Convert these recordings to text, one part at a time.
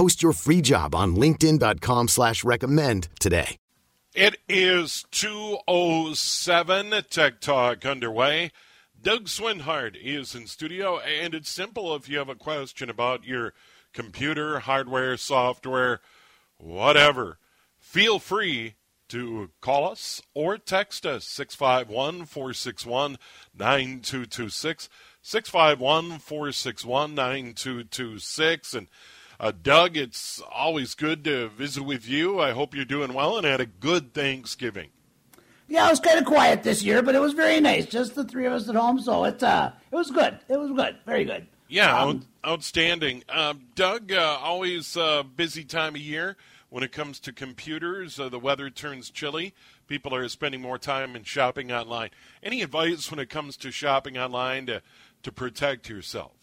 Post your free job on LinkedIn.com slash recommend today. It is 207 Tech Talk underway. Doug Swinhart is in studio, and it's simple if you have a question about your computer, hardware, software, whatever. Feel free to call us or text us 651 461 9226. 651 461 9226. And uh, Doug, it's always good to visit with you. I hope you're doing well and had a good Thanksgiving. Yeah, it was kind of quiet this year, but it was very nice. Just the three of us at home, so it uh, it was good. It was good, very good. Yeah, um, outstanding. Uh, Doug, uh, always a busy time of year when it comes to computers. Uh, the weather turns chilly. People are spending more time in shopping online. Any advice when it comes to shopping online to to protect yourself?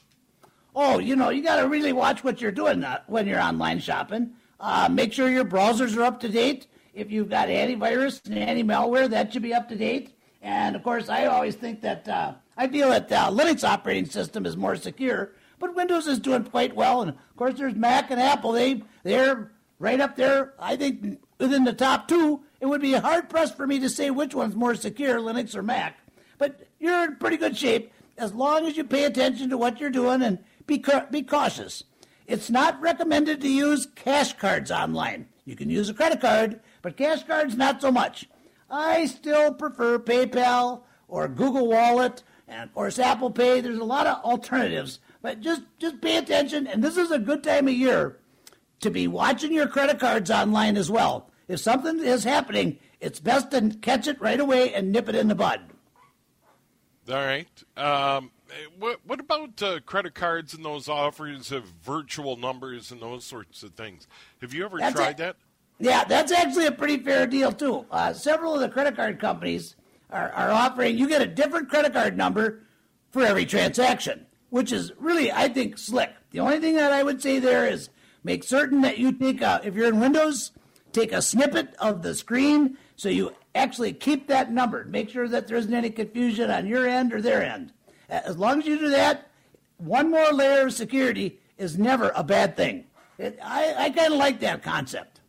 Oh, you know, you got to really watch what you're doing uh, when you're online shopping. Uh, make sure your browsers are up to date. If you've got antivirus and anti malware, that should be up to date. And of course, I always think that uh, I feel that uh, Linux operating system is more secure, but Windows is doing quite well. And of course, there's Mac and Apple. They they're right up there. I think within the top two. It would be hard pressed for me to say which one's more secure, Linux or Mac. But you're in pretty good shape as long as you pay attention to what you're doing and be, be cautious. It's not recommended to use cash cards online. You can use a credit card, but cash cards not so much. I still prefer PayPal or Google Wallet and of course Apple Pay. There's a lot of alternatives, but just just pay attention. And this is a good time of year to be watching your credit cards online as well. If something is happening, it's best to catch it right away and nip it in the bud. All right. Um, what, what about uh, credit cards and those offers of virtual numbers and those sorts of things? Have you ever That's tried a- that? Yeah, that's actually a pretty fair deal too. Uh, several of the credit card companies are, are offering you get a different credit card number for every transaction, which is really I think slick. The only thing that I would say there is make certain that you take a, if you're in Windows, take a snippet of the screen so you actually keep that number. Make sure that there isn't any confusion on your end or their end. As long as you do that, one more layer of security is never a bad thing. It, I, I kind of like that concept.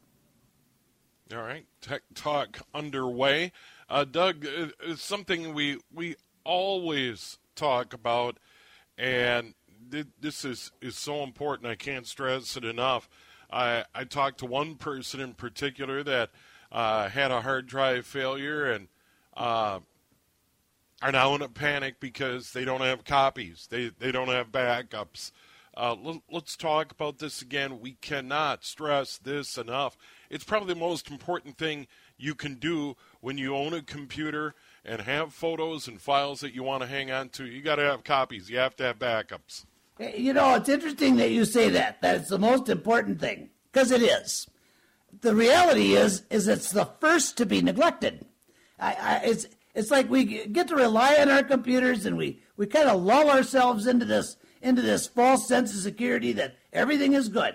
All right, tech talk underway. Uh, Doug, uh, it's something we we always talk about, and th- this is is so important. I can't stress it enough. I I talked to one person in particular that uh, had a hard drive failure and uh, are now in a panic because they don't have copies. They they don't have backups. Uh, let, let's talk about this again. We cannot stress this enough. It's probably the most important thing you can do when you own a computer and have photos and files that you want to hang on to. You got to have copies. You have to have backups. You know, it's interesting that you say that. That's the most important thing because it is. The reality is, is it's the first to be neglected. I, I, it's it's like we get to rely on our computers and we, we kind of lull ourselves into this into this false sense of security that everything is good.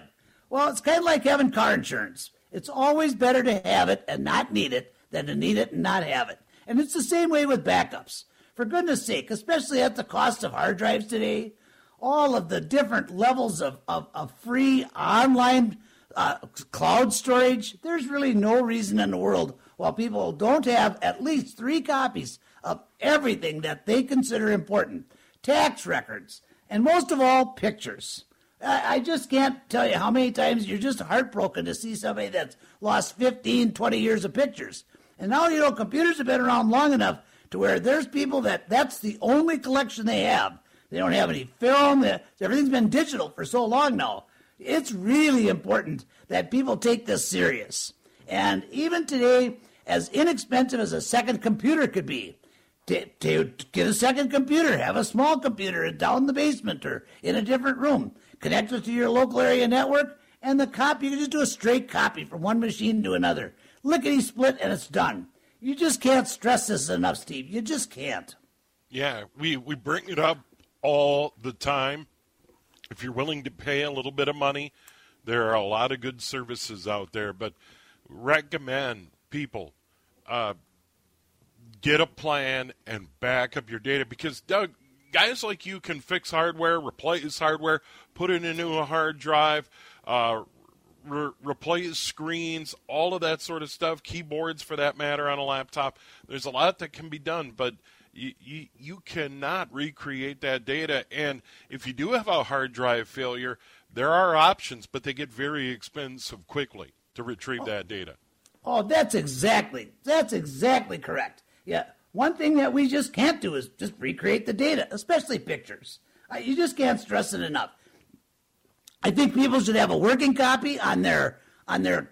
Well, it's kind of like having car insurance. It's always better to have it and not need it than to need it and not have it. And it's the same way with backups. For goodness sake, especially at the cost of hard drives today, all of the different levels of, of, of free online uh, cloud storage, there's really no reason in the world why people don't have at least three copies of everything that they consider important tax records, and most of all, pictures. I just can't tell you how many times you're just heartbroken to see somebody that's lost 15, 20 years of pictures. And now, you know, computers have been around long enough to where there's people that that's the only collection they have. They don't have any film. Everything's been digital for so long now. It's really important that people take this serious. And even today, as inexpensive as a second computer could be, to, to, get a second computer, have a small computer down in the basement or in a different room, connect it to your local area network, and the copy, you can just do a straight copy from one machine to another. Lickety split, and it's done. You just can't stress this enough, Steve. You just can't. Yeah, we, we bring it up all the time. If you're willing to pay a little bit of money, there are a lot of good services out there, but recommend people uh, get a plan and back up your data because Doug, guys like you can fix hardware, replace hardware, put it into a hard drive, uh, re- replace screens, all of that sort of stuff, keyboards for that matter on a laptop. There's a lot that can be done, but you, you, you cannot recreate that data. And if you do have a hard drive failure, there are options, but they get very expensive quickly to retrieve that data. Oh, that's exactly that's exactly correct. Yeah, one thing that we just can't do is just recreate the data, especially pictures. Uh, you just can't stress it enough. I think people should have a working copy on their on their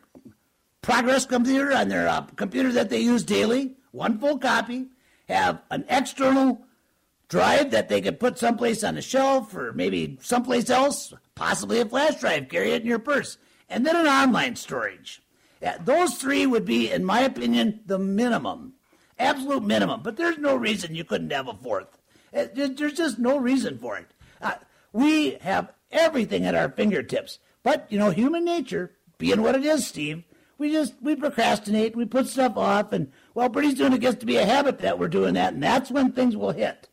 progress computer, on their uh, computer that they use daily. One full copy. Have an external drive that they could put someplace on a shelf or maybe someplace else, possibly a flash drive. Carry it in your purse, and then an online storage. Yeah, those three would be, in my opinion, the minimum absolute minimum. But there's no reason you couldn't have a fourth. Uh, there's just no reason for it. Uh, we have everything at our fingertips. But, you know, human nature, being what it is, Steve, we just, we procrastinate, we put stuff off, and, well, pretty soon it gets to be a habit that we're doing that, and that's when things will hit.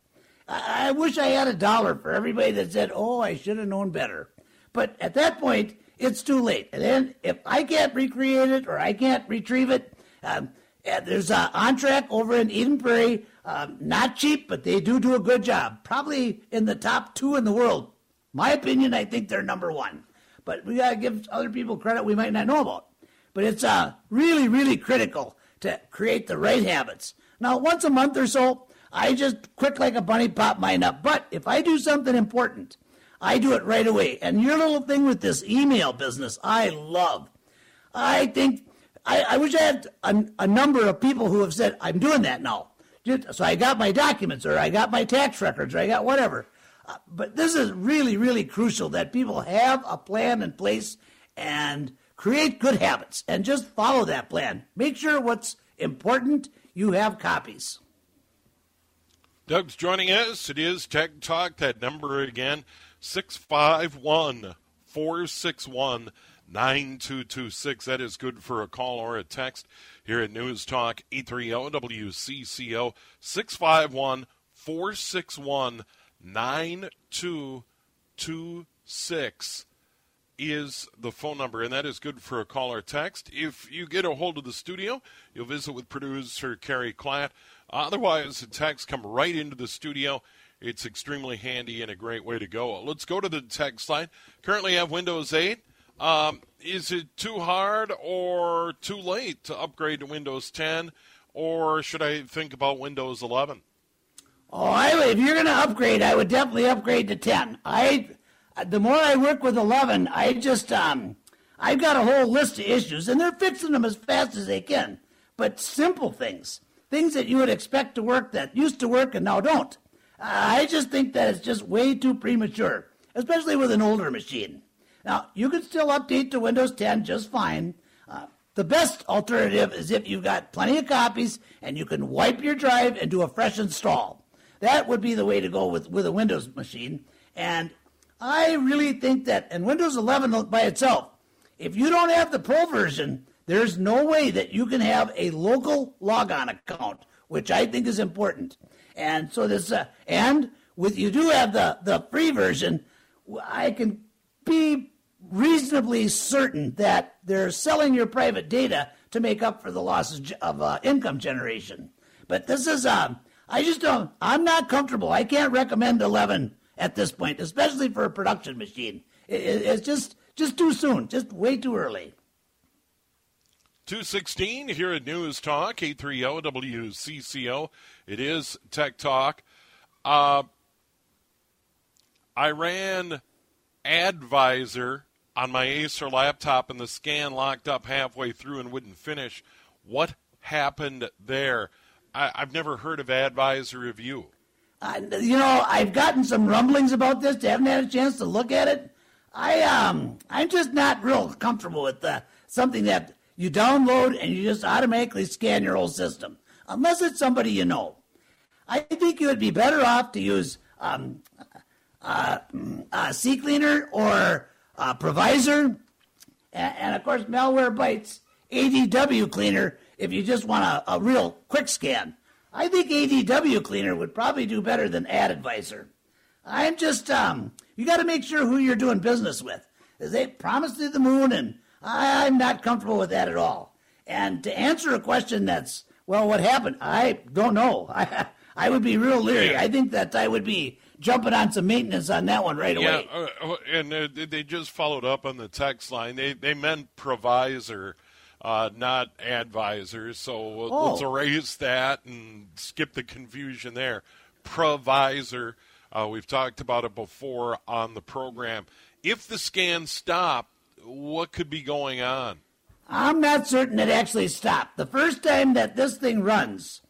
I, I wish I had a dollar for everybody that said, oh, I should have known better. But at that point, it's too late. And then if I can't recreate it or I can't retrieve it, um, yeah, there's uh, OnTrack over in Eden Prairie. Um, not cheap, but they do do a good job. Probably in the top two in the world. My opinion, I think they're number one. But we got to give other people credit we might not know about. But it's uh, really, really critical to create the right habits. Now, once a month or so, I just quick like a bunny pop mine up. But if I do something important, I do it right away. And your little thing with this email business, I love. I think I, I wish I had a, a, number of people who have said, I'm doing that now. So I got my documents, or I got my tax records, or I got whatever. Uh, but this is really, really crucial that people have a plan in place and create good habits and just follow that plan. Make sure what's important, you have copies. Doug's joining us. It is Tech Talk. That number again, 651 461 9226. That is good for a call or a text here at News Talk 830 WCCO 651 461 9226 is the phone number, and that is good for a call or text. If you get a hold of the studio, you'll visit with producer Carrie Klatt. Otherwise, the text come right into the studio. It's extremely handy and a great way to go. Let's go to the text line. Currently have Windows 8. Um, is it too hard or too late to upgrade to Windows 10, or should I think about Windows 11? Oh, I, if you're going to upgrade, I would definitely upgrade to 10. I, the more I work with 11, I just, um, I've got a whole list of issues, and they're fixing them as fast as they can. But simple things, things that you would expect to work that used to work and now don't. I just think that it's just way too premature, especially with an older machine. Now, you can still update to Windows 10 just fine. Uh, the best alternative is if you've got plenty of copies and you can wipe your drive and do a fresh install. That would be the way to go with, with a Windows machine. And I really think that in Windows 11 by itself, if you don't have the Pro version, there's no way that you can have a local logon account, which I think is important. And so this, uh, and with you do have the, the free version, I can be reasonably certain that they're selling your private data to make up for the losses of uh, income generation. But this is, uh, I just don't, I'm not comfortable. I can't recommend 11 at this point, especially for a production machine. it, it's just just too soon, just way too early. 216 here at News Talk, 830 WCCO. It is Tech Talk. Uh, I ran Advisor on my Acer laptop and the scan locked up halfway through and wouldn't finish. What happened there? I, have never heard of Advisor review. Uh, you know, I've gotten some rumblings about this. I haven't had a chance to look at it. I um, I'm just not real comfortable with uh, something that you download and you just automatically scan your whole system, unless it's somebody you know. I think you would be better off to use um, uh, uh, CCleaner or uh, PrivaZer, and, and, of course Malware Malwarebytes ADW Cleaner if you just want a, a real quick scan. I think ADW Cleaner would probably do better than Ad Advisor. I'm just um, you got to make sure who you're doing business with. They promised you the moon, and I'm not comfortable with that at all. And to answer a question that's, well, what happened? I don't know. I, I would be real leery. I think that I would be jumping on some maintenance on that one right away. Yeah, uh, uh, and uh, they just followed up on the text line. They they meant PrivaZer, uh, not advisor. So oh. let's erase that and skip the confusion there. PrivaZer. Uh, we've talked about it before on the program. If the scan stopped, what could be going on? I'm not certain it actually stopped. The first time that this thing runs,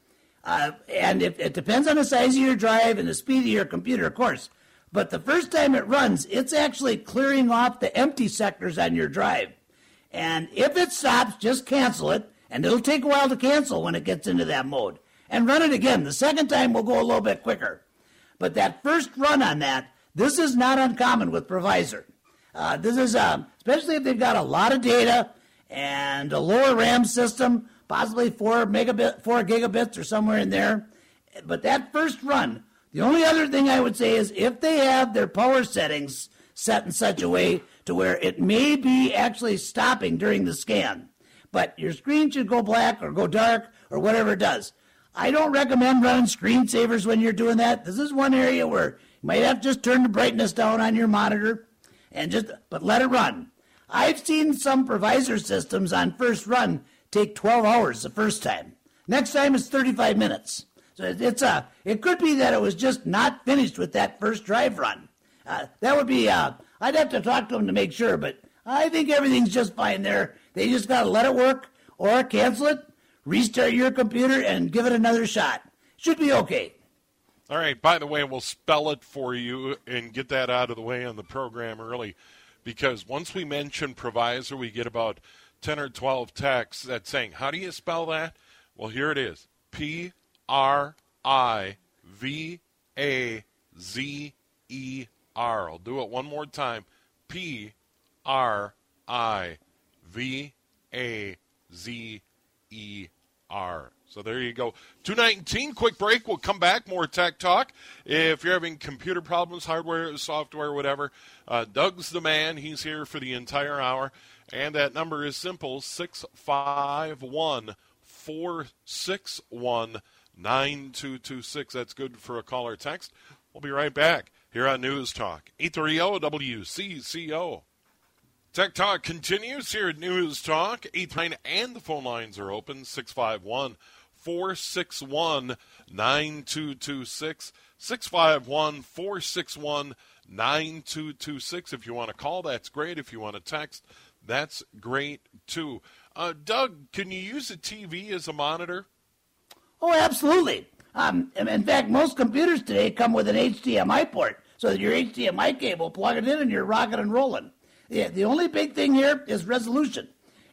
uh, and if, it depends on the size of your drive and the speed of your computer, of course. But the first time it runs, it's actually clearing off the empty sectors on your drive. And if it stops, just cancel it, and it'll take a while to cancel when it gets into that mode. And run it again. The second time will go a little bit quicker. But that first run on that, this is not uncommon with PrivaZer. Uh, this is, uh, especially if they've got a lot of data and a lower RAM system, possibly four megabit, four gigabits or somewhere in there. But that first run, the only other thing I would say is if they have their power settings set in such a way to where it may be actually stopping during the scan, but your screen should go black or go dark or whatever it does. I don't recommend running screensavers when you're doing that. This is one area where you might have to just turn the brightness down on your monitor and just, but let it run. I've seen some PrivaZer systems on first run take 12 hours the first time. Next time it's 35 minutes. So it's a, it could be that it was just not finished with that first drive run. Uh, that would be, uh, I'd have to talk to them to make sure, but I think everything's just fine there. They just got to let it work or cancel it, restart your computer, and give it another shot. Should be okay. All right. By the way, we'll spell it for you and get that out of the way on the program early because once we mention PrivaZer, we get about 10 or 12 texts that's saying, How do you spell that? Well, here it is P R I V A Z E R. I'll do it one more time P R I V A Z E R. So there you go. 219, quick break. We'll come back. More tech talk. If you're having computer problems, hardware, software, whatever, uh, Doug's the man. He's here for the entire hour. And that number is simple 651 461 9226. That's good for a caller text. We'll be right back here on News Talk 830 WCCO. Tech Talk continues here at News Talk. 89 and the phone lines are open 651 461 9226. 651 461 9226. If you want to call, that's great. If you want to text, that's great too. Uh, Doug, can you use a TV as a monitor? Oh, absolutely. Um, in fact, most computers today come with an HDMI port, so that your HDMI cable plug it in and you're rocking and rolling. The, the only big thing here is resolution.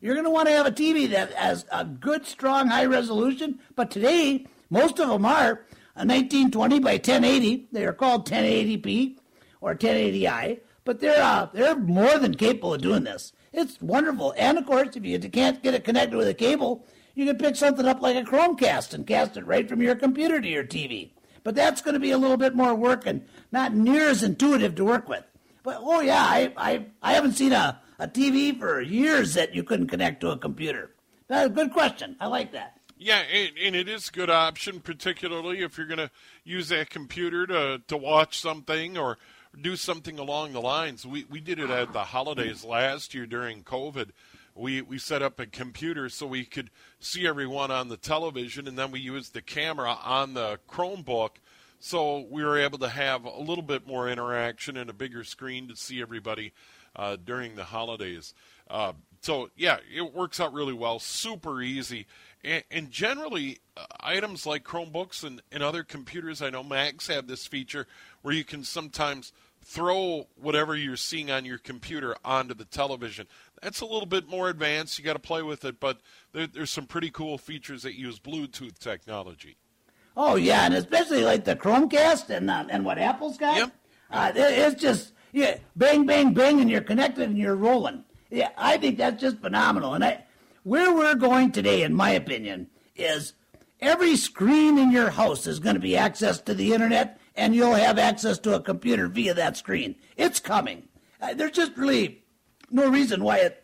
You're going to want to have a TV that has a good, strong, high resolution. But today, most of them are a 1920 by 1080. They are called 1080p or 1080i, but they're uh, they're more than capable of doing this. It's wonderful. And of course, if you can't get it connected with a cable, you can pick something up like a Chromecast and cast it right from your computer to your TV. But that's going to be a little bit more work and not near as intuitive to work with. But oh yeah, I I, I haven't seen a a TV for years that you couldn't connect to a computer? That's a good question. I like that. Yeah, and, and it is a good option, particularly if you're going to use that computer to, to watch something or do something along the lines. We we did it at the holidays last year during COVID. We we set up a computer so we could see everyone on the television, and then we used the camera on the Chromebook, so we were able to have a little bit more interaction and a bigger screen to see everybody uh, during the holidays. Uh, so yeah, it works out really well. Super easy, and, and generally, uh, items like Chromebooks and, and other computers. I know Macs have this feature where you can sometimes throw whatever you're seeing on your computer onto the television. That's a little bit more advanced. You got to play with it, but there, there's some pretty cool features that use Bluetooth technology. Oh yeah, and especially like the Chromecast and uh, and what Apple's got. Yep. Uh, it's just yeah, bang, bang, bang, and you're connected and you're rolling. Yeah, I think that's just phenomenal. And I, where we're going today, in my opinion, is every screen in your house is going to be access to the internet, and you'll have access to a computer via that screen. It's coming. Uh, there's just really no reason why it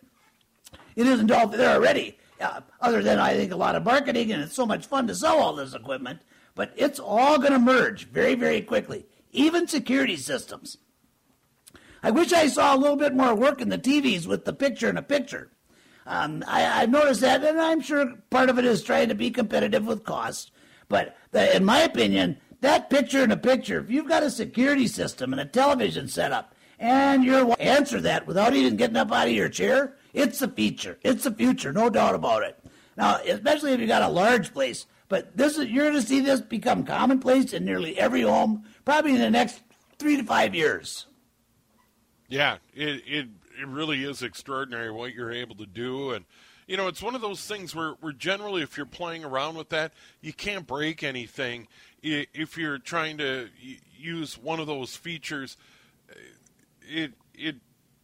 it isn't all there already. Uh, other than I think a lot of marketing, and it's so much fun to sell all this equipment. But it's all going to merge very, very quickly. Even security systems. I wish I saw a little bit more work in the TVs with the picture in a picture. Um, I, have noticed that, and I'm sure part of it is trying to be competitive with cost. But the, in my opinion, that picture in a picture, if you've got a security system and a television set up, and you're answer that without even getting up out of your chair, it's a feature. It's the future, no doubt about it. Now, especially if you've got a large place, but this is you're going to see this become commonplace in nearly every home, probably in the next three to five years. Yeah, it it it really is extraordinary what you're able to do, and you know it's one of those things where where generally if you're playing around with that, you can't break anything. If you're trying to use one of those features, eh, it it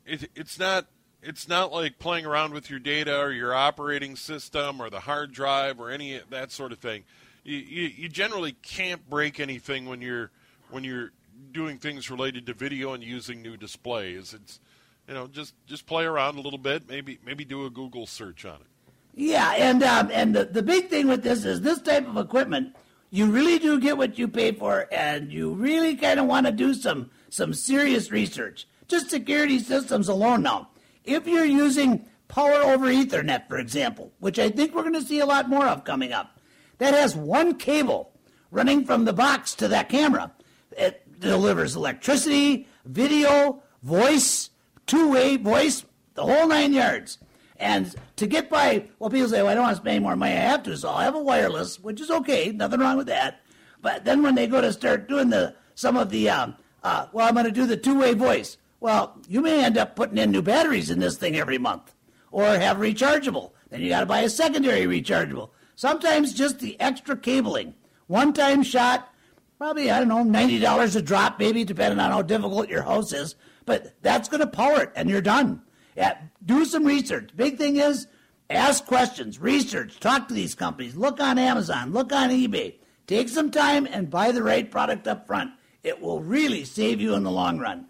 it it's not it's not like playing around with your data or your operating system or the hard drive or any that sort of thing. You, you, you generally can't break anything when you're when you're doing things related to video and using new displays. It's you know just just play around a little bit. Maybe maybe do a Google search on it. Yeah, and um, and the, the big thing with this is this type of equipment. You really do get what you pay for, and you really kind of want to do some some serious research. Just security systems alone now if you're using power over Ethernet, for example, which I think we're going to see a lot more of coming up, that has one cable running from the box to that camera. It delivers electricity, video, voice, two way voice, the whole nine yards. And to get by, well, people say, well, I don't want to spend any more money. I have to, so I'll have a wireless, which is okay, nothing wrong with that. But then when they go to start doing the some of the, um, uh, well, I'm going to do the two way voice. Well, you may end up putting in new batteries in this thing every month or have rechargeable. Then you got to buy a secondary rechargeable. Sometimes just the extra cabling. One time shot, probably, I don't know, $90 a drop, maybe, depending on how difficult your house is. But that's going to power it, and you're done. Yeah, do some research. Big thing is ask questions, research, talk to these companies, look on Amazon, look on eBay. Take some time and buy the right product up front. It will really save you in the long run.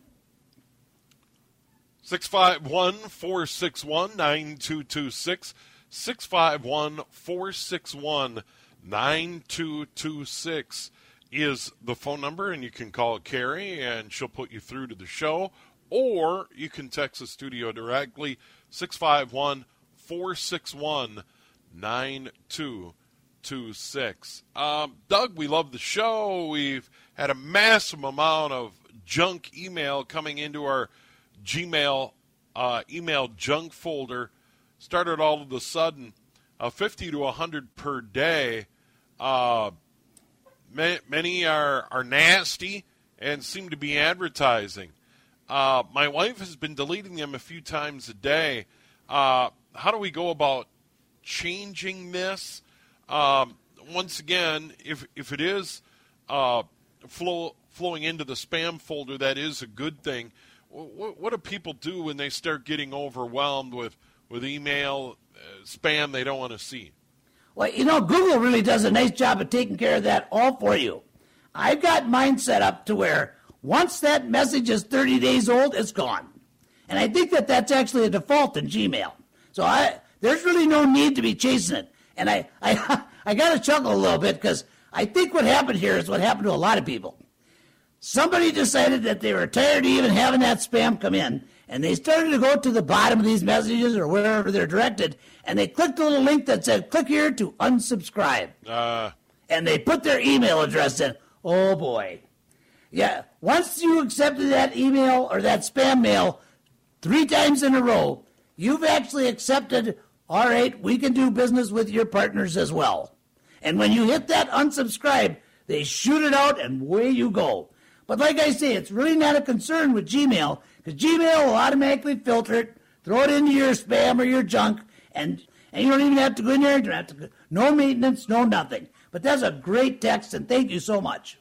651 461 9226. 651 461 9226 is the phone number, and you can call Carrie and she'll put you through to the show, or you can text the studio directly 651 461 9226. Um, Doug, we love the show. We've had a massive amount of junk email coming into our Gmail uh, email junk folder started all of a sudden uh, 50 to 100 per day. Uh, many, are, are nasty and seem to be advertising. Uh, my wife has been deleting them a few times a day. Uh, how do we go about changing this? Um, once again, if, if it is uh, flow, flowing into the spam folder, that is a good thing what, what do people do when they start getting overwhelmed with, with email uh, spam they don't want to see? Well, you know, Google really does a nice job of taking care of that all for you. I've got mine set up to where once that message is 30 days old, it's gone. And I think that that's actually a default in Gmail. So I, there's really no need to be chasing it. And I, I, I got to chuckle a little bit because I think what happened here is what happened to a lot of people somebody decided that they were tired of even having that spam come in, and they started to go to the bottom of these messages or wherever they're directed, and they clicked the little link that said, click here to unsubscribe. Uh, And they put their email address in. Oh boy. Yeah, once you accepted that email or that spam mail three times in a row, you've actually accepted, all right, we can do business with your partners as well. And when you hit that unsubscribe, they shoot it out and away you go. But like I say, it's really not a concern with Gmail because Gmail will automatically filter it, throw it into your spam or your junk, and and you don't even have to go in there. You don't have to go, no maintenance, no nothing. But that's a great text, and thank you so much.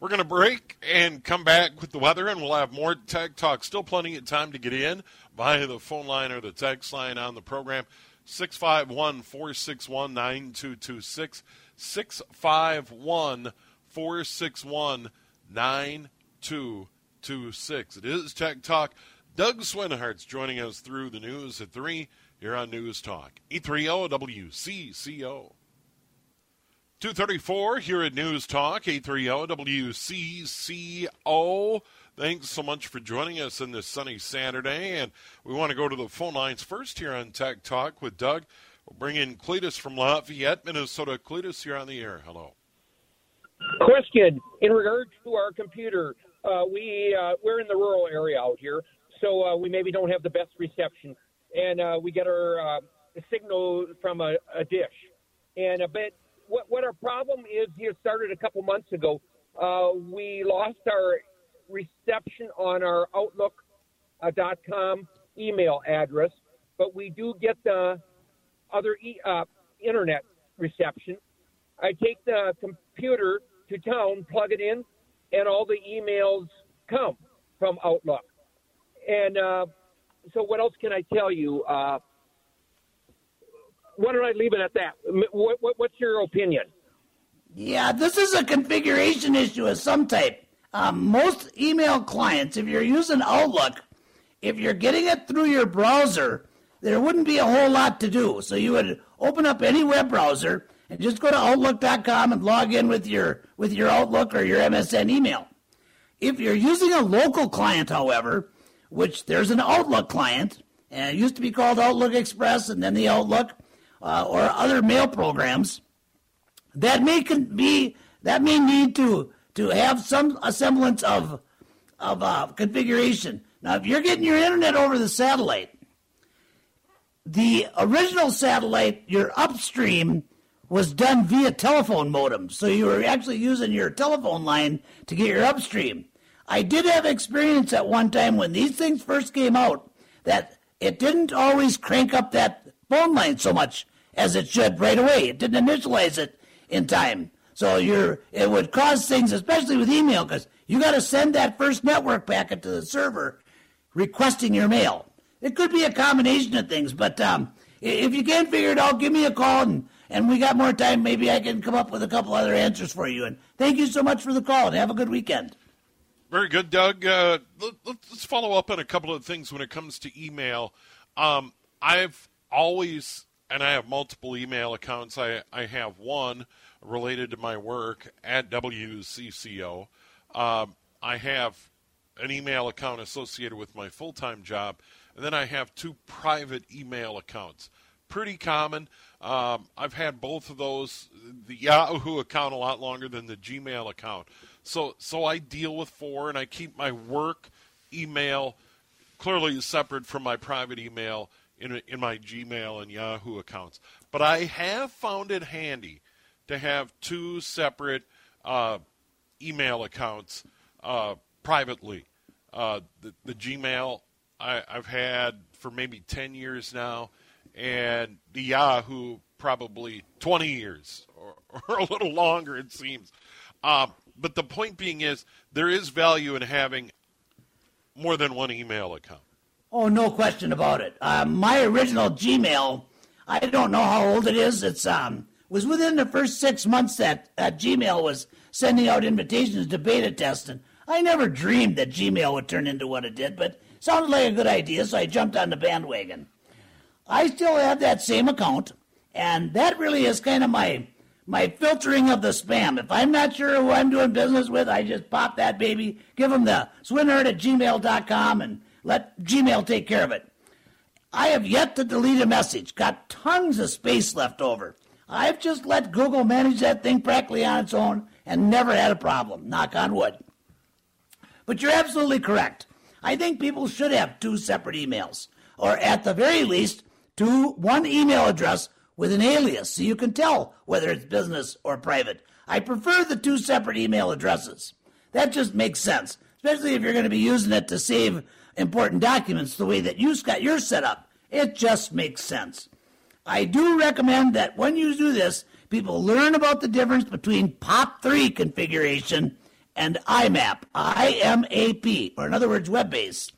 We're going to break and come back with the weather, and we'll have more tech talk. Still plenty of time to get in via the phone line or the text line on the program. 651 461 9226. 651 461 9226. It is Tech Talk. Doug Swinhart's joining us through the news at 3 here on News Talk. E30 WCCO. 234 here at News Talk, 830 WCCO. Thanks so much for joining us on this sunny Saturday. And we want to go to the phone lines first here on Tech Talk with Doug. We'll bring in Cletus from Lafayette, Minnesota. Cletus, you're on the air. Hello. Question in regards to our computer. Uh, we uh, we're in the rural area out here, so uh, we maybe don't have the best reception, and uh, we get our uh, signal from a, a dish. And a bit, what what our problem is here started a couple months ago. Uh, we lost our reception on our Outlook.com email address, but we do get the other e- uh, internet reception. I take the computer to town, plug it in, and all the emails come from Outlook. And uh, so, what else can I tell you? Uh, why don't I leave it at that? What, what, what's your opinion? Yeah, this is a configuration issue of some type. Um, most email clients, if you're using Outlook, if you're getting it through your browser, there wouldn't be a whole lot to do. So you would open up any web browser and just go to Outlook.com and log in with your with your Outlook or your MSN email. If you're using a local client, however, which there's an Outlook client, and it used to be called Outlook Express and then the Outlook uh, or other mail programs, that may be that may need to to have some semblance of of uh, configuration. Now, if you're getting your internet over the satellite, the original satellite, your upstream was done via telephone modem, so you were actually using your telephone line to get your upstream. I did have experience at one time when these things first came out that it didn't always crank up that phone line so much as it should right away. It didn't initialize it in time. So you're it would cause things, especially with email, because you got to send that first network packet to the server requesting your mail. It could be a combination of things, but um, if you can't figure it out, give me a call, and, and we got more time. Maybe I can come up with a couple other answers for you. And thank you so much for the call, and have a good weekend. Very good, Doug. Uh, let, let's follow up on a couple of things when it comes to email. Um, I've always, and I have multiple email accounts. I, I have one related to my work at WCCO. Um, I have an email account associated with my full time job, and then I have two private email accounts. Pretty common. Um, I've had both of those, the Yahoo account a lot longer than the Gmail account. So, so I deal with four, and I keep my work email clearly separate from my private email in in my Gmail and Yahoo accounts. But I have found it handy to have two separate uh, email accounts uh, privately. Uh, the, the Gmail I, I've had for maybe 10 years now, and the Yahoo probably 20 years or, or a little longer, it seems. Um, but the point being is, there is value in having more than one email account. Oh, no question about it. Uh, my original Gmail, I don't know how old it is. It's um was within the first six months that uh, Gmail was sending out invitations to beta test, and I never dreamed that Gmail would turn into what it did. But sounded like a good idea, so I jumped on the bandwagon. I still have that same account, and that really is kind of my my filtering of the spam. If I'm not sure who I'm doing business with, I just pop that baby, give them the swinhart at gmail.com, and let Gmail take care of it. I have yet to delete a message. Got tons of space left over. I've just let Google manage that thing practically on its own and never had a problem. Knock on wood. But you're absolutely correct. I think people should have two separate emails, or at the very least, two one email address with an alias so you can tell whether it's business or private. I prefer the two separate email addresses. That just makes sense, especially if you're going to be using it to save important documents the way that you've got yours set up. It just makes sense. I do recommend that when you do this, people learn about the difference between POP3 configuration and IMAP, I-M-A-P, or in other words, web-based.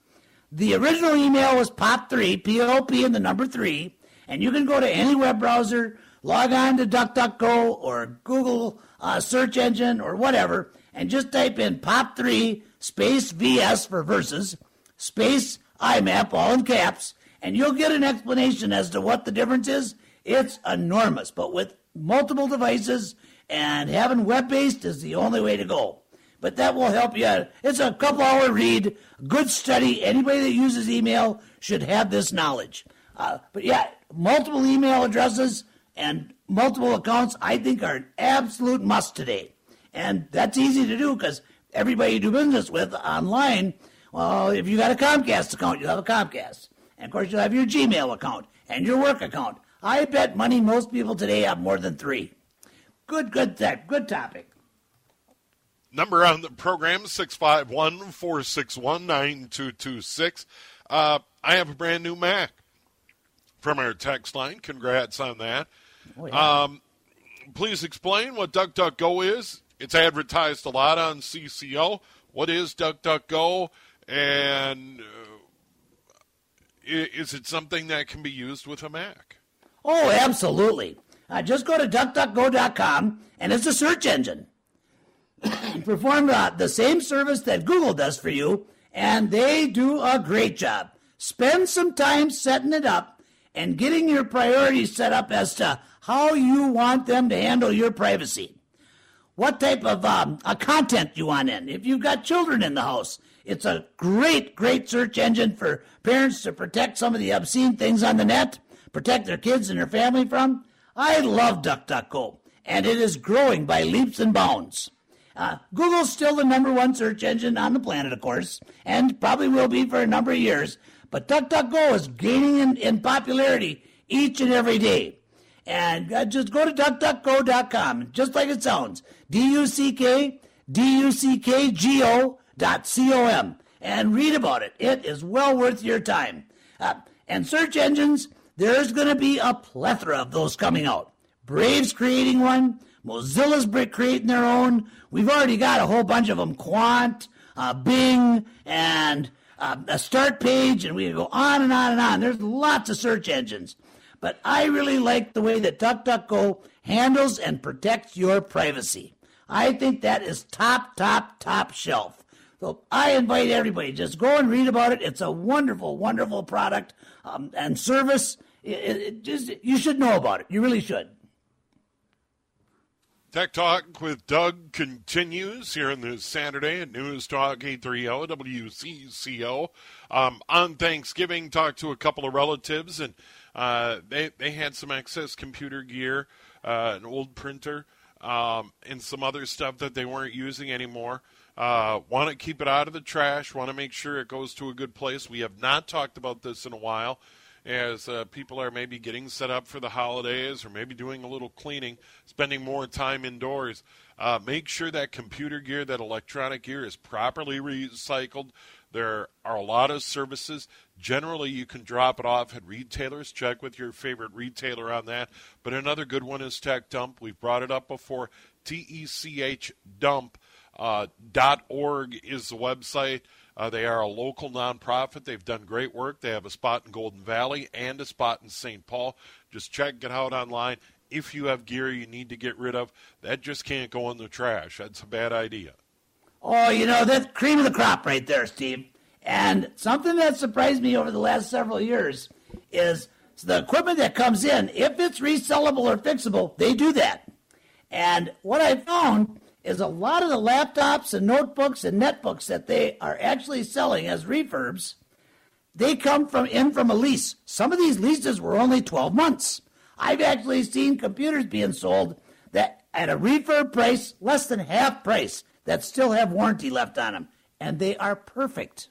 The original email was POP3, P-O-P and the number 3, and you can go to any web browser, log on to DuckDuckGo or Google uh, search engine or whatever, and just type in POP3 space VS for verses, space IMAP, all in caps, and you'll get an explanation as to what the difference is. It's enormous, but with multiple devices and having web based is the only way to go. But that will help you. It's a couple hour read, good study. Anybody that uses email should have this knowledge. Uh, but yeah, multiple email addresses and multiple accounts, I think, are an absolute must today. And that's easy to do because everybody you do business with online, well, if you got a Comcast account, you'll have a Comcast. And of course, you'll have your Gmail account and your work account. I bet money most people today have more than three. Good, good, good topic. Number on the program, 651 461 9226. Uh, I have a brand new Mac from our text line. Congrats on that. Oh, yeah. um, please explain what DuckDuckGo is. It's advertised a lot on CCO. What is DuckDuckGo? And uh, is it something that can be used with a Mac? Oh, absolutely. Uh, just go to duckduckgo.com and it's a search engine. Perform uh, the same service that Google does for you, and they do a great job. Spend some time setting it up and getting your priorities set up as to how you want them to handle your privacy. What type of um, content you want in. If you've got children in the house, it's a great, great search engine for parents to protect some of the obscene things on the net, protect their kids and their family from. I love DuckDuckGo, and it is growing by leaps and bounds. Uh, Google's still the number one search engine on the planet, of course, and probably will be for a number of years. But DuckDuckGo is gaining in, in popularity each and every day. And uh, just go to duckduckgo.com, just like it sounds. D U C K D U C K G O dot com and read about it. It is well worth your time. Uh, and search engines, there's going to be a plethora of those coming out. Brave's creating one. Mozilla's creating their own. We've already got a whole bunch of them. Qwant, uh, Bing, and uh, a start page, and we can go on and on and on. There's lots of search engines. But I really like the way that DuckDuckGo handles and protects your privacy. I think that is top, top, top shelf. So I invite everybody, just go and read about it. It's a wonderful, wonderful product um, and service. It, it just you should know about it. You really should. Tech Talk with Doug continues here on this Saturday at News Talk 830 WCCO. Um, on Thanksgiving, talked to a couple of relatives, and uh, they, they had some excess computer gear, uh, an old printer, um, and some other stuff that they weren't using anymore. Uh, want to keep it out of the trash. Want to make sure it goes to a good place. We have not talked about this in a while, as uh, people are maybe getting set up for the holidays or maybe doing a little cleaning, spending more time indoors. Uh, make sure that computer gear, that electronic gear, is properly recycled. There are a lot of services. Generally, you can drop it off at retailers. Check with your favorite retailer on that. But another good one is Tech Dump. We've brought it up before. T E C H Dump uh, .org is the website. Uh, they are a local nonprofit. They've done great work. They have a spot in Golden Valley and a spot in St. Paul. Just check it out online. If you have gear you need to get rid of, that just can't go in the trash. That's a bad idea. Oh, you know, that's cream of the crop right there, Steve. And something that surprised me over the last several years is the equipment that comes in, if it's resellable or fixable, they do that. And what I found is a lot of the laptops and notebooks and netbooks that they are actually selling as refurbs, they come from in from a lease. Some of these leases were only 12 months. I've actually seen computers being sold that at a refurb price, less than half price, that still have warranty left on them, and they are perfect.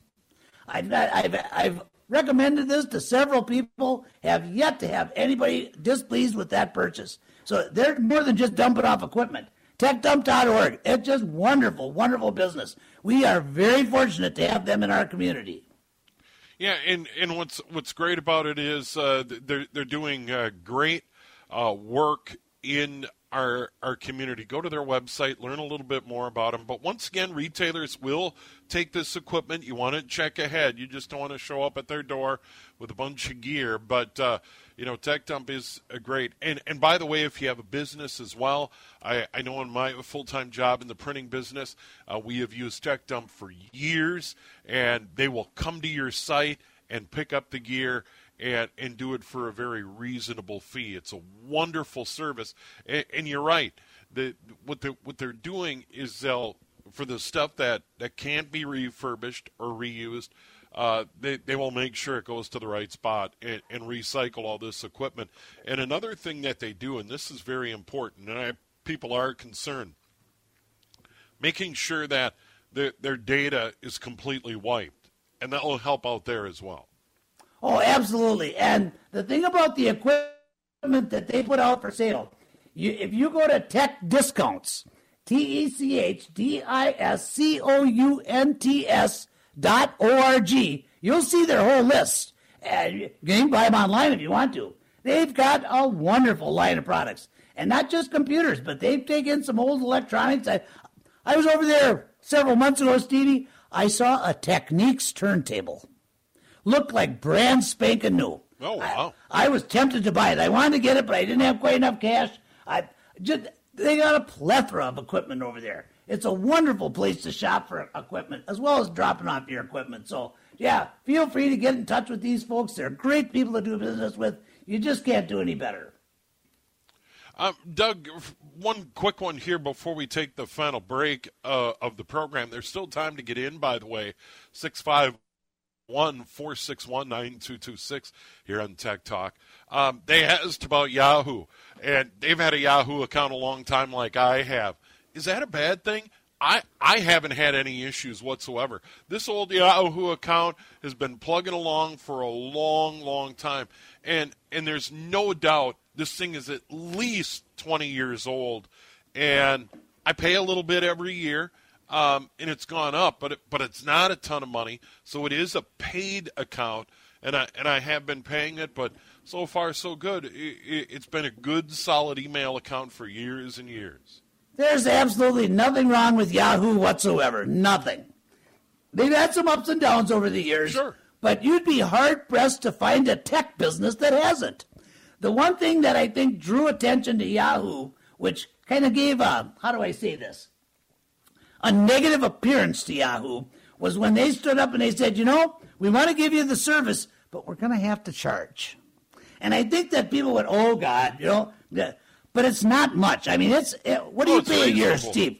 I've, I've, I've recommended this to several people, have yet to have anybody displeased with that purchase. So they're more than just dumping off equipment. TechDump.org, it's just wonderful, wonderful business. We are very fortunate to have them in our community. Yeah, and, and what's what's great about it is uh, they're they're doing uh, great uh, work in our our community. Go to their website, learn a little bit more about them. But once again, retailers will take this equipment. You want to check ahead. You just don't want to show up at their door with a bunch of gear. But uh, you know, Tech Dump is a great. And and by the way, if you have a business as well, I I know in my full time job in the printing business, uh, we have used Tech Dump for years, and they will come to your site and pick up the gear and and do it for a very reasonable fee. It's a wonderful service, and, and you're right. The, what they what they're doing is they'll for the stuff that that can't be refurbished or reused. Uh, they, they will make sure it goes to the right spot and, and recycle all this equipment. And another thing that they do, and this is very important, and I, people are concerned, making sure that their, their data is completely wiped, and that will help out there as well. Oh, absolutely. And the thing about the equipment that they put out for sale, you, if you go to Tech Discounts, T E C H D I S C O U N T S dot O R G, you'll see their whole list. And you can buy them online if you want to. They've got a wonderful line of products. And not just computers, but they've taken some old electronics. I, I was over there several months ago, Stevie. I saw a Technics turntable looked like brand spanking new. Oh wow! I, I, was tempted to buy it. I wanted to get it, but I didn't have quite enough cash. I just they got a plethora of equipment over there. It's a wonderful place to shop for equipment as well as dropping off your equipment. So yeah, feel free to get in touch with these folks. They're great people to do business with. You just can't do any better. Um, Doug, one quick one here before we take the final break uh, of the program. There's still time to get in, by the way. Six five one four six one nine two two six here on Tech Talk. Um, they asked about Yahoo, and they've had a Yahoo account a long time, like I have. Is that a bad thing? I, I haven't had any issues whatsoever. This old Yahoo account has been plugging along for a long, long time, and and there's no doubt this thing is at least 20 years old, and I pay a little bit every year um, and it's gone up, but it, but it's not a ton of money. So it is a paid account, and I and I have been paying it, but so far so good. It, has been a good, solid email account for years and years. There's absolutely nothing wrong with Yahoo whatsoever. Nothing. They've had some ups and downs over the years, sure. but you'd be hard pressed to find a tech business that hasn't. The one thing that I think drew attention to Yahoo, which kind of gave a how do I say this? a negative appearance to Yahoo was when they stood up and they said, you know, we want to give you the service, but we're going to have to charge. And I think that people went, oh God, you know, but it's not much. I mean, it's it, what do oh, you pay a year, Steve?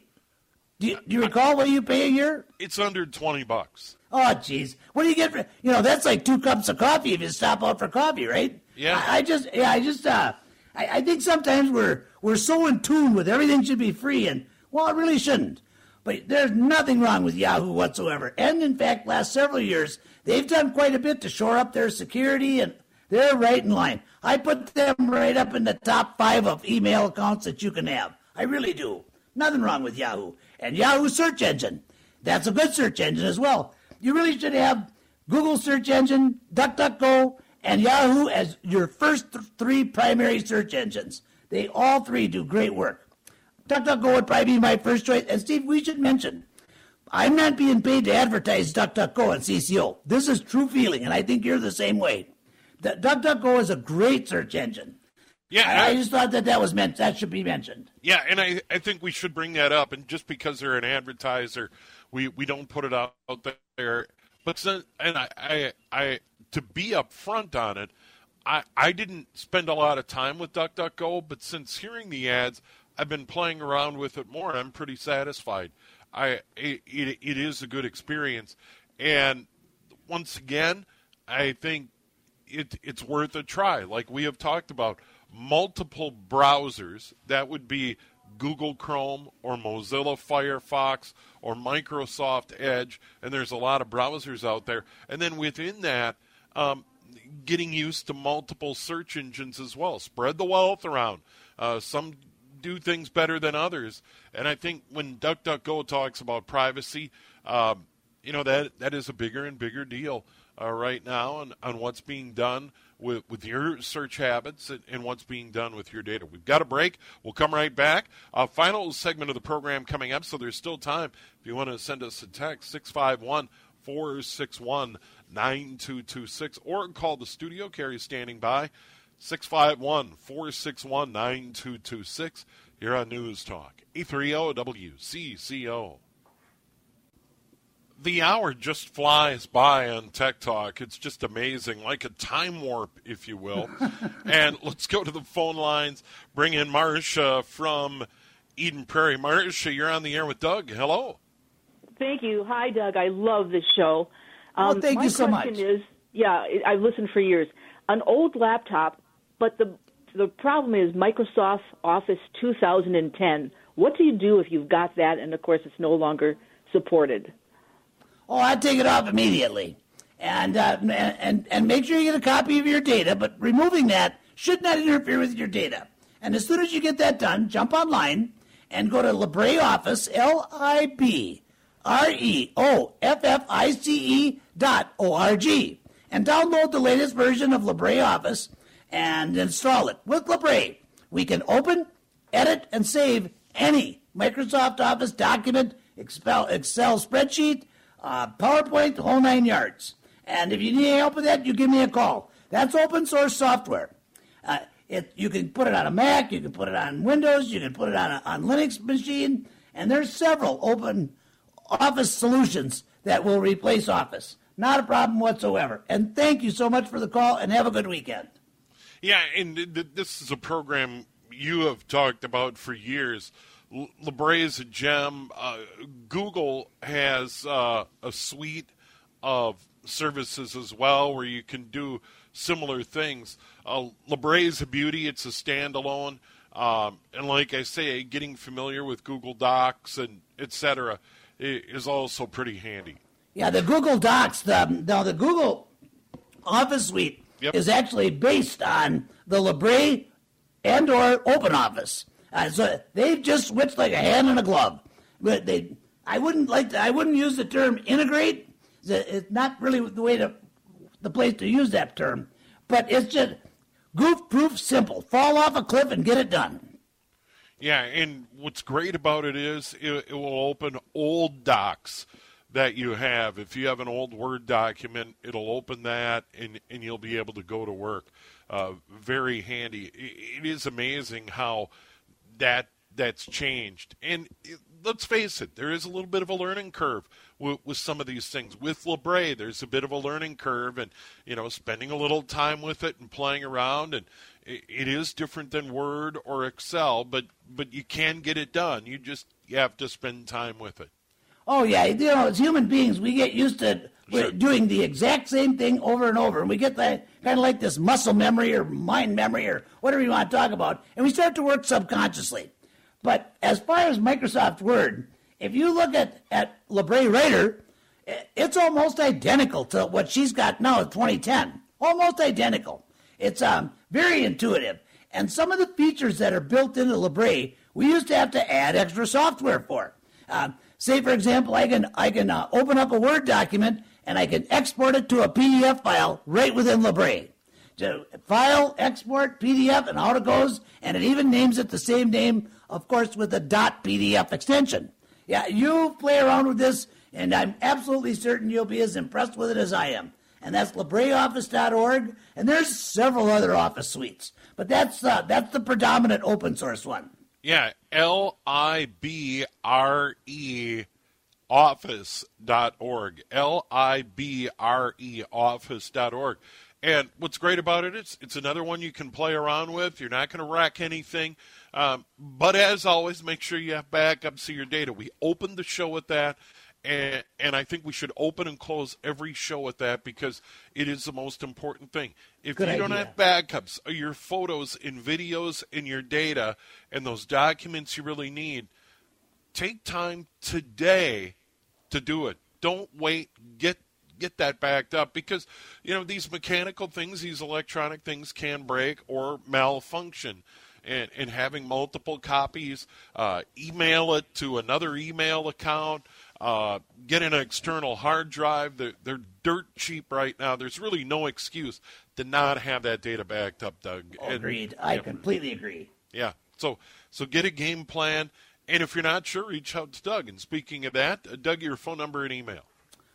Do you, do you recall what you pay a year? It's under twenty bucks. Oh, jeez, what do you get for? You know, that's like two cups of coffee if you stop out for coffee, right? Yeah. I, I just, yeah, I just, uh, I, I think sometimes we're we're so in tune with everything should be free, and well, it really shouldn't. But there's nothing wrong with Yahoo whatsoever. And in fact, last several years, they've done quite a bit to shore up their security and they're right in line. I put them right up in the top five of email accounts that you can have. I really do. Nothing wrong with Yahoo. And Yahoo search engine. That's a good search engine as well. You really should have Google search engine, DuckDuckGo, and Yahoo as your first th- three primary search engines. They all three do great work. DuckDuckGo would probably be my first choice. And Steve, we should mention, I'm not being paid to advertise DuckDuckGo and CCO. This is true feeling, and I think you're the same way. DuckDuckGo is a great search engine. Yeah, I, I, just thought that that was meant. That should be mentioned. Yeah, and I, I think we should bring that up. And just because they're an advertiser, we, we don't put it out, out there. But since, and I, I I to be upfront on it, I, I didn't spend a lot of time with DuckDuckGo, but since hearing the ads, I've been playing around with it more, and I'm pretty satisfied. I it, it, it is a good experience, and once again, I think it, it's worth a try. Like we have talked about, multiple browsers that would be Google Chrome or Mozilla Firefox or Microsoft Edge, and there's a lot of browsers out there. And then within that, um, getting used to multiple search engines as well. Spread the wealth around. Uh, some do things better than others, and I think when DuckDuckGo talks about privacy, um, you know that that is a bigger and bigger deal uh, right now on, on what's being done with, with your search habits and, and, what's being done with your data. We've got a break. We'll come right back. Uh, final segment of the program coming up, so there's still time. If you want to send us a text, 651 461 9226, or call the studio. Carrie standing by, 651 461 9226. Here on News Talk, E3O WCCO the hour just flies by on Tech Talk. It's just amazing, like a time warp, if you will. and let's go to the phone lines. Bring in Marcia from Eden Prairie. Marcia, you're on the air with Doug. Hello. Thank you. Hi, Doug. I love this show. Um, well, thank you so much. My question is, yeah, I've listened for years. An old laptop, but the the problem is Microsoft Office 2010. What do you do if you've got that, and of course it's no longer supported? Oh, I'd take it off immediately. And, uh, and, and make sure you get a copy of your data, but removing that should not interfere with your data. And as soon as you get that done, jump online and go to LibreOffice, L I B R E O F F I C E dot O R G, and download the latest version of LibreOffice and install it. With Libre, we can open, edit, and save any Microsoft Office document, Excel spreadsheet, uh, PowerPoint, the whole nine yards. And if you need any help with that, you give me a call. That's open source software. Uh, it, you can put it on a Mac, you can put it on Windows, you can put it on a on Linux machine, and there's several open Office solutions that will replace Office. Not a problem whatsoever. And thank you so much for the call, and have a good weekend. Yeah, and this is a program you have talked about for years Libre is a gem. Uh, Google has uh, a suite of services as well where you can do similar things. Uh, Libre is a beauty. It's a standalone. Um, and like I say, getting familiar with Google Docs and etc. is also pretty handy. Yeah, the Google Docs, the, the, the Google Office Suite yep. is actually based on the Libre and or Open Office. Uh, so they've just switched like a hand in a glove. But they, I wouldn't like to, I wouldn't use the term integrate. It's not really the way to, the place to use that term. But it's just goof proof simple. Fall off a cliff and get it done. Yeah, and what's great about it is it, it will open old docs that you have. If you have an old Word document, it'll open that and, and you'll be able to go to work. Uh, very handy. It, it is amazing how that that's changed. And let's face it, there is a little bit of a learning curve with, with, some of these things. With Libre, there's a bit of a learning curve, and you know, spending a little time with it and playing around. And it, it is different than Word or Excel, but but you can get it done. You just you have to spend time with it. Oh yeah, you know, as human beings, we get used to sure. doing the exact same thing over and over, and we get that kind of like this muscle memory or mind memory or whatever you want to talk about, and we start to work subconsciously. But as far as Microsoft Word, if you look at at Libre Writer, it's almost identical to what she's got now in 2010. Almost identical. It's um, very intuitive, and some of the features that are built into Libre, we used to have to add extra software for. Uh, Say, for example, I can I can uh, open up a Word document and I can export it to a PDF file right within Libre. So, file, export, PDF, and how it goes, and it even names it the same name, of course, with the .pdf extension. Yeah, you play around with this, and I'm absolutely certain you'll be as impressed with it as I am. And that's LibreOffice.org, and there's several other Office suites, but that's uh, that's the predominant open source one. Yeah, L I B R E office.org. L I B R E office.org. And what's great about it, it is it's another one you can play around with. You're not going to wreck anything. Um, but as always, make sure you have backups of your data. We opened the show with that. And, and I think we should open and close every show with that because it is the most important thing. If Good you don't have backups of your photos and videos and your data and those documents you really need, take time today to do it. Don't wait. Get get that backed up because you know these mechanical things, these electronic things can break or malfunction. And, and having multiple copies, uh, email it to another email account, uh, get an external hard drive. They're, they're dirt cheap right now. There's really no excuse to not have that data backed up, Doug. And- Agreed. I yeah. completely agree. Yeah. So so get a game plan, and if you're not sure, reach out to Doug. And speaking of that, uh, Doug, your phone number and email.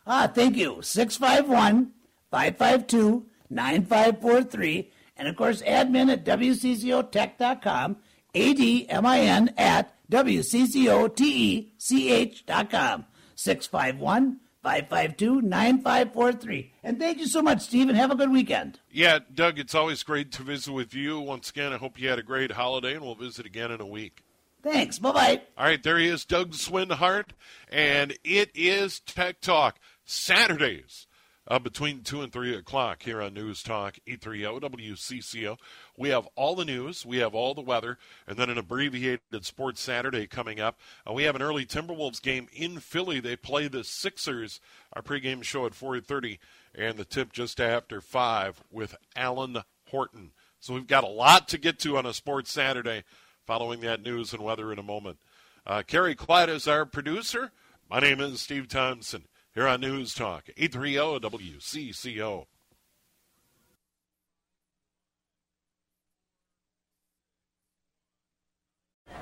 Ah, thank you. 651 552 9543. And of course, admin at WCCOtech.com, A-D-M-I-N at W-C-C-O-T-E-C-H.com, 651 552 9543. And thank you so much, Steve, and have a good weekend. Yeah, Doug, it's always great to visit with you. Once again, I hope you had a great holiday, and we'll visit again in a week. Thanks. Bye bye. All right, there he is, Doug Swinhart, and it is Tech Talk Saturdays uh, between 2 and 3 o'clock here on News Talk E E30 WCCO. We have all the news, we have all the weather, and then an abbreviated Sports Saturday coming up. Uh, we have an early Timberwolves game in Philly. They play the Sixers. Our pregame show at 4.30, and the tip just after 5 with Alan Horton. So we've got a lot to get to on a Sports Saturday following that news and weather in a moment. Uh, Carrie Clyde is our producer. My name is Steve Thompson here on News Talk, 830 WCCO.